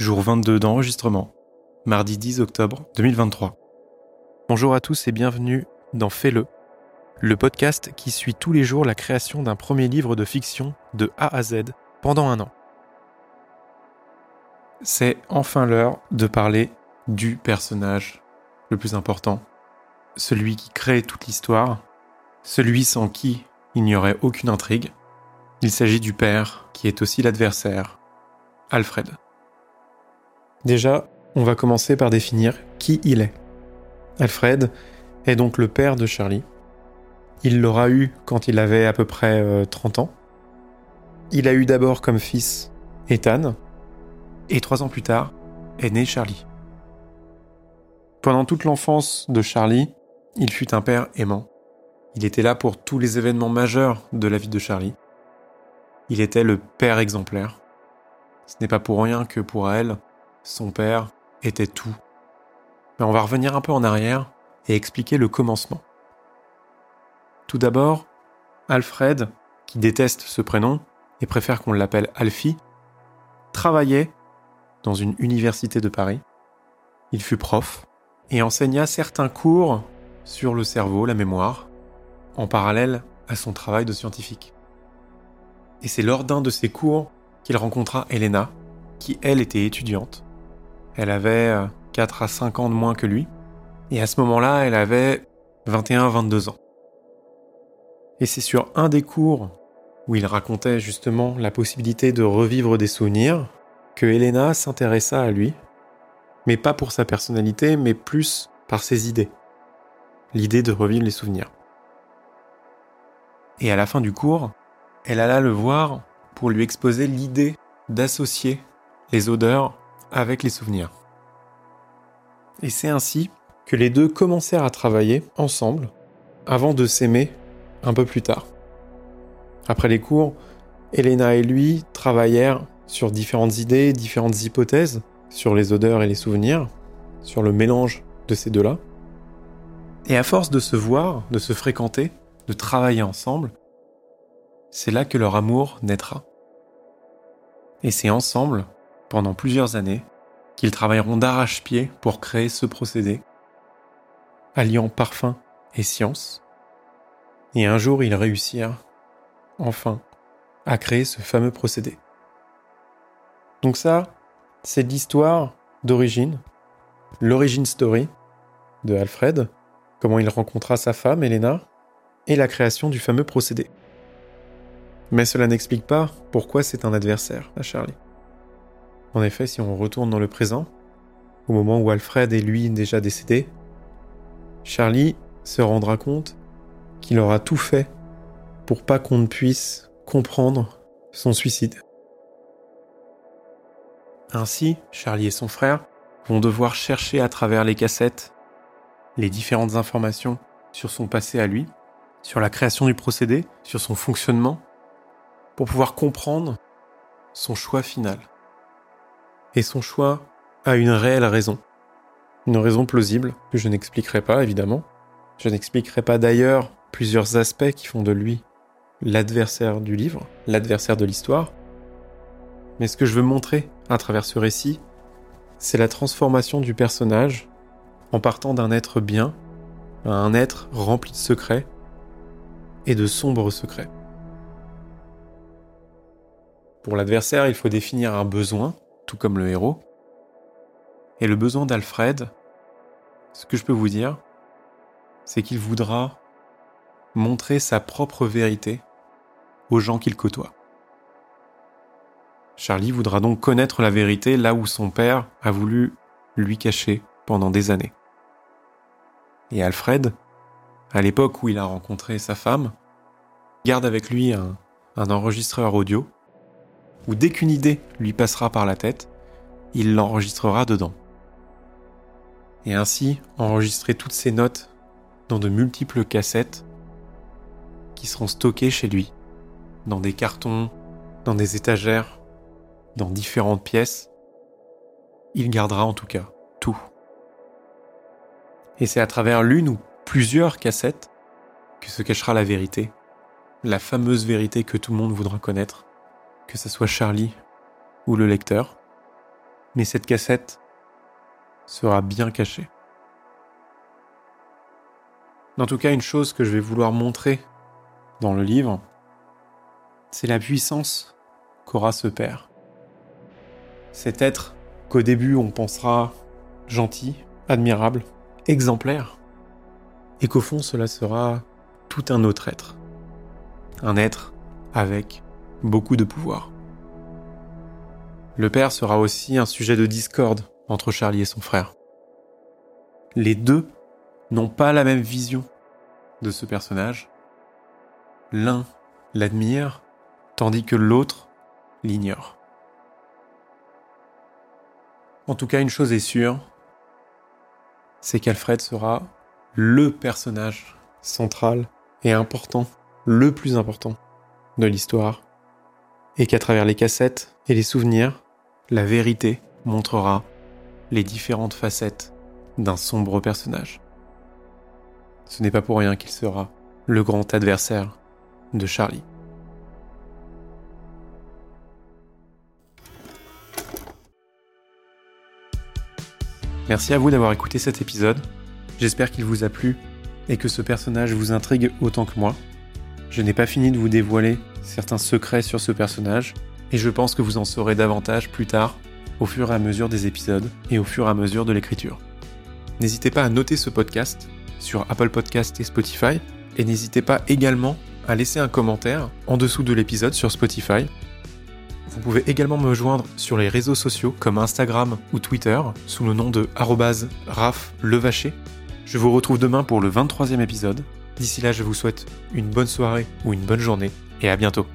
jour 22 d'enregistrement, mardi 10 octobre 2023. Bonjour à tous et bienvenue dans Fais-le, le podcast qui suit tous les jours la création d'un premier livre de fiction de A à Z pendant un an. C'est enfin l'heure de parler du personnage le plus important, celui qui crée toute l'histoire, celui sans qui il n'y aurait aucune intrigue. Il s'agit du père qui est aussi l'adversaire, Alfred. Déjà, on va commencer par définir qui il est. Alfred est donc le père de Charlie. Il l'aura eu quand il avait à peu près 30 euh, ans. Il a eu d'abord comme fils Ethan, et trois ans plus tard est né Charlie. Pendant toute l'enfance de Charlie, il fut un père aimant. Il était là pour tous les événements majeurs de la vie de Charlie. Il était le père exemplaire. Ce n'est pas pour rien que pour elle, son père était tout. Mais on va revenir un peu en arrière et expliquer le commencement. Tout d'abord, Alfred, qui déteste ce prénom et préfère qu'on l'appelle Alfie, travaillait dans une université de Paris. Il fut prof et enseigna certains cours sur le cerveau, la mémoire, en parallèle à son travail de scientifique. Et c'est lors d'un de ces cours qu'il rencontra Elena, qui elle était étudiante. Elle avait 4 euh, à 5 ans de moins que lui, et à ce moment-là, elle avait 21-22 ans. Et c'est sur un des cours où il racontait justement la possibilité de revivre des souvenirs que Elena s'intéressa à lui, mais pas pour sa personnalité, mais plus par ses idées. L'idée de revivre les souvenirs. Et à la fin du cours, elle alla le voir pour lui exposer l'idée d'associer les odeurs avec les souvenirs. Et c'est ainsi que les deux commencèrent à travailler ensemble avant de s'aimer un peu plus tard. Après les cours, Elena et lui travaillèrent sur différentes idées, différentes hypothèses sur les odeurs et les souvenirs, sur le mélange de ces deux-là. Et à force de se voir, de se fréquenter, de travailler ensemble, c'est là que leur amour naîtra. Et c'est ensemble, pendant plusieurs années, qu'ils travailleront d'arrache-pied pour créer ce procédé, alliant parfum et science. Et un jour, ils réussirent, enfin, à créer ce fameux procédé. Donc ça, c'est l'histoire d'origine, l'origine story de Alfred, comment il rencontra sa femme, Elena, et la création du fameux procédé. Mais cela n'explique pas pourquoi c'est un adversaire à Charlie. En effet, si on retourne dans le présent, au moment où Alfred est lui déjà décédé, Charlie se rendra compte qu'il aura tout fait pour pas qu'on ne puisse comprendre son suicide. Ainsi, Charlie et son frère vont devoir chercher à travers les cassettes les différentes informations sur son passé à lui, sur la création du procédé, sur son fonctionnement, pour pouvoir comprendre son choix final. Et son choix a une réelle raison. Une raison plausible que je n'expliquerai pas, évidemment. Je n'expliquerai pas d'ailleurs plusieurs aspects qui font de lui l'adversaire du livre, l'adversaire de l'histoire. Mais ce que je veux montrer à travers ce récit, c'est la transformation du personnage en partant d'un être bien à un être rempli de secrets et de sombres secrets. Pour l'adversaire, il faut définir un besoin, comme le héros. Et le besoin d'Alfred, ce que je peux vous dire, c'est qu'il voudra montrer sa propre vérité aux gens qu'il côtoie. Charlie voudra donc connaître la vérité là où son père a voulu lui cacher pendant des années. Et Alfred, à l'époque où il a rencontré sa femme, garde avec lui un, enregistreur audio où dès qu'une idée lui passera par la tête, il l'enregistrera dedans. Et ainsi enregistrer toutes ses notes dans de multiples cassettes qui seront stockées chez lui, dans des cartons, dans des étagères, dans différentes pièces, il gardera en tout cas tout. Et c'est à travers l'une ou plusieurs cassettes que se cachera la vérité, la fameuse vérité que tout le monde voudra connaître, que ce soit Charlie ou le lecteur. mais cette cassette sera bien cachée. En tout cas, une chose que je vais vouloir montrer dans le livre, c'est la puissance qu'aura ce père. Cet être qu'au début on pensera gentil, admirable, exemplaire, et qu'au fond cela sera tout un autre être. Un être avec beaucoup de pouvoir. Le père sera aussi un sujet de discorde entre Charlie et son frère. Les deux n'ont pas la même vision de ce personnage. L'un l'admire, tandis que l'autre l'ignore. En tout cas, une chose est sûre, c'est qu'Alfred sera le personnage central et important, le plus important de l'histoire, et qu'à travers les cassettes et les souvenirs, la vérité montrera les différentes facettes d'un sombre personnage. Ce n'est pas pour rien qu'il sera le grand adversaire de Charlie. Merci à vous d'avoir écouté cet épisode. J'espère qu'il vous a plu et que ce personnage vous intrigue autant que moi. Je n'ai pas fini de vous dévoiler certains secrets sur ce personnage et je pense que vous en saurez davantage plus tard au fur et à mesure des épisodes et au fur et à mesure de l'écriture. N'hésitez pas à noter ce podcast sur Apple Podcast et Spotify et n'hésitez pas également à laisser un commentaire en dessous de l'épisode sur Spotify vous pouvez également me joindre sur les réseaux sociaux comme Instagram ou Twitter sous le nom de @raflevaché. Je vous retrouve demain pour le 23e épisode. D'ici là, je vous souhaite une bonne soirée ou une bonne journée et à bientôt.